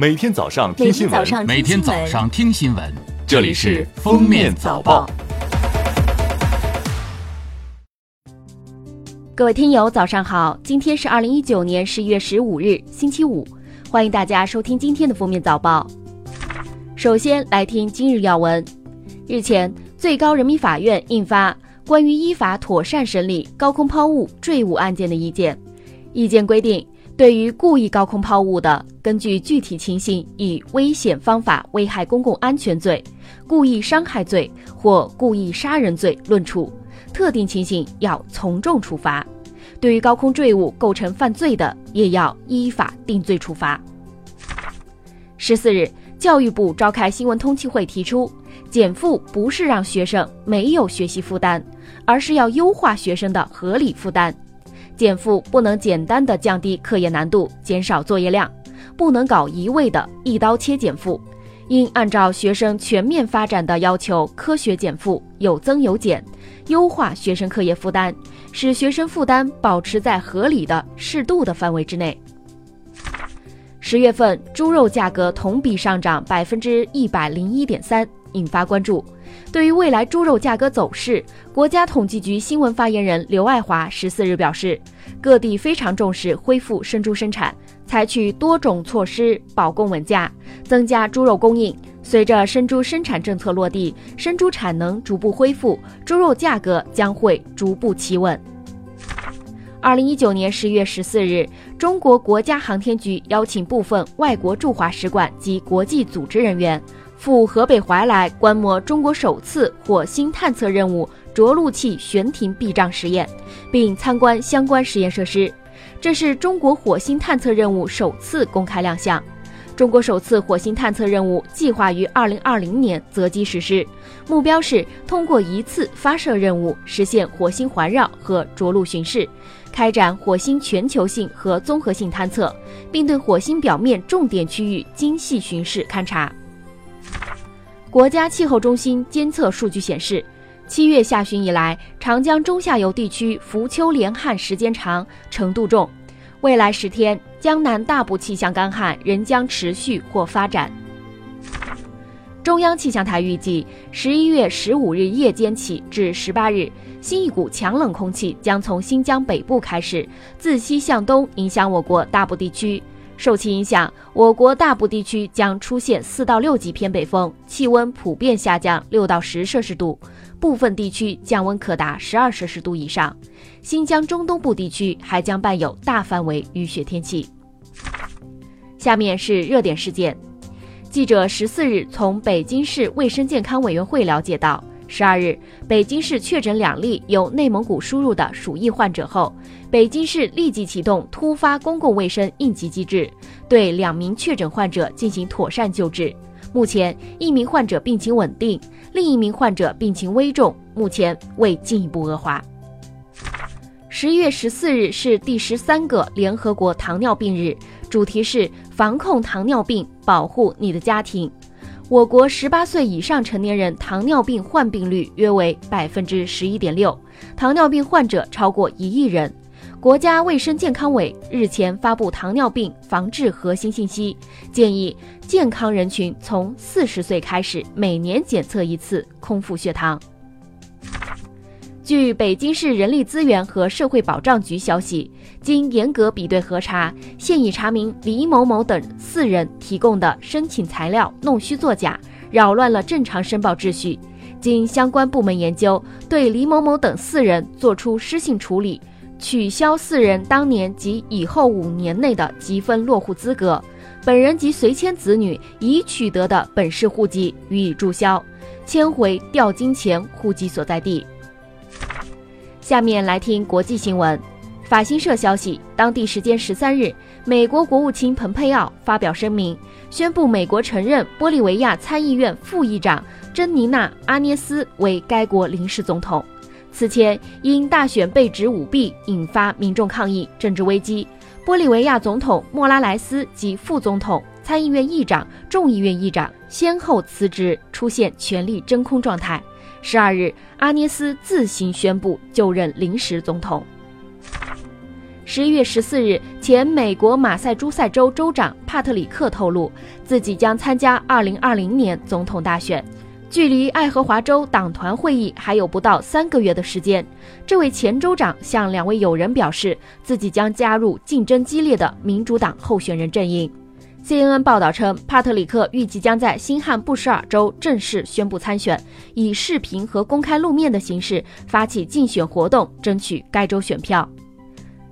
每天早上听新闻，每天早上听新闻，这里是《封面早报》。各位听友，早上好！今天是二零一九年十一月十五日，星期五，欢迎大家收听今天的《封面早报》。首先来听今日要闻。日前，最高人民法院印发《关于依法妥善审理高空抛物坠物案件的意见》，意见规定。对于故意高空抛物的，根据具体情形，以危险方法危害公共安全罪、故意伤害罪或故意杀人罪论处；特定情形要从重处罚。对于高空坠物构成犯罪的，也要依法定罪处罚。十四日，教育部召开新闻通气会，提出减负不是让学生没有学习负担，而是要优化学生的合理负担。减负不能简单的降低课业难度、减少作业量，不能搞一味的一刀切减负，应按照学生全面发展的要求，科学减负，有增有减，优化学生课业负担，使学生负担保持在合理的、适度的范围之内。十月份猪肉价格同比上涨百分之一百零一点三，引发关注。对于未来猪肉价格走势，国家统计局新闻发言人刘爱华十四日表示，各地非常重视恢复生猪生产，采取多种措施保供稳价，增加猪肉供应。随着生猪生产政策落地，生猪产能逐步恢复，猪肉价格将会逐步企稳。二零一九年十月十四日，中国国家航天局邀请部分外国驻华使馆及国际组织人员。赴河北怀来观摩中国首次火星探测任务着陆器悬停避障实验，并参观相关实验设施。这是中国火星探测任务首次公开亮相。中国首次火星探测任务计划于二零二零年择机实施，目标是通过一次发射任务实现火星环绕和着陆巡视，开展火星全球性和综合性探测，并对火星表面重点区域精细巡视勘察。国家气候中心监测数据显示，七月下旬以来，长江中下游地区伏秋连旱时间长、程度重。未来十天，江南大部气象干旱仍将持续或发展。中央气象台预计，十一月十五日夜间起至十八日，新一股强冷空气将从新疆北部开始，自西向东影响我国大部地区。受其影响，我国大部地区将出现四到六级偏北风，气温普遍下降六到十摄氏度，部分地区降温可达十二摄氏度以上。新疆中东部地区还将伴有大范围雨雪天气。下面是热点事件，记者十四日从北京市卫生健康委员会了解到。十二日，北京市确诊两例由内蒙古输入的鼠疫患者后，北京市立即启动突发公共卫生应急机制，对两名确诊患者进行妥善救治。目前，一名患者病情稳定，另一名患者病情危重，目前未进一步恶化。十一月十四日是第十三个联合国糖尿病日，主题是防控糖尿病，保护你的家庭。我国十八岁以上成年人糖尿病患病率约为百分之十一点六，糖尿病患者超过一亿人。国家卫生健康委日前发布糖尿病防治核心信息，建议健康人群从四十岁开始每年检测一次空腹血糖。据北京市人力资源和社会保障局消息，经严格比对核查，现已查明李某某等四人提供的申请材料弄虚作假，扰乱了正常申报秩序。经相关部门研究，对李某某等四人作出失信处理，取消四人当年及以后五年内的积分落户资格，本人及随迁子女已取得的本市户籍予以注销，迁回调经前户籍所在地。下面来听国际新闻。法新社消息，当地时间十三日，美国国务卿蓬佩奥发表声明，宣布美国承认玻利维亚参议院副议长珍妮娜·阿涅斯为该国临时总统。此前，因大选被指舞弊，引发民众抗议、政治危机，玻利维亚总统莫拉莱斯及副总统、参议院议长、众议院议长先后辞职，出现权力真空状态。十二日，阿涅斯自行宣布就任临时总统。十一月十四日，前美国马赛诸塞州州长帕特里克透露，自己将参加二零二零年总统大选。距离爱荷华州党团会议还有不到三个月的时间，这位前州长向两位友人表示，自己将加入竞争激烈的民主党候选人阵营。CNN 报道称，帕特里克预计将在新罕布什尔州正式宣布参选，以视频和公开露面的形式发起竞选活动，争取该州选票。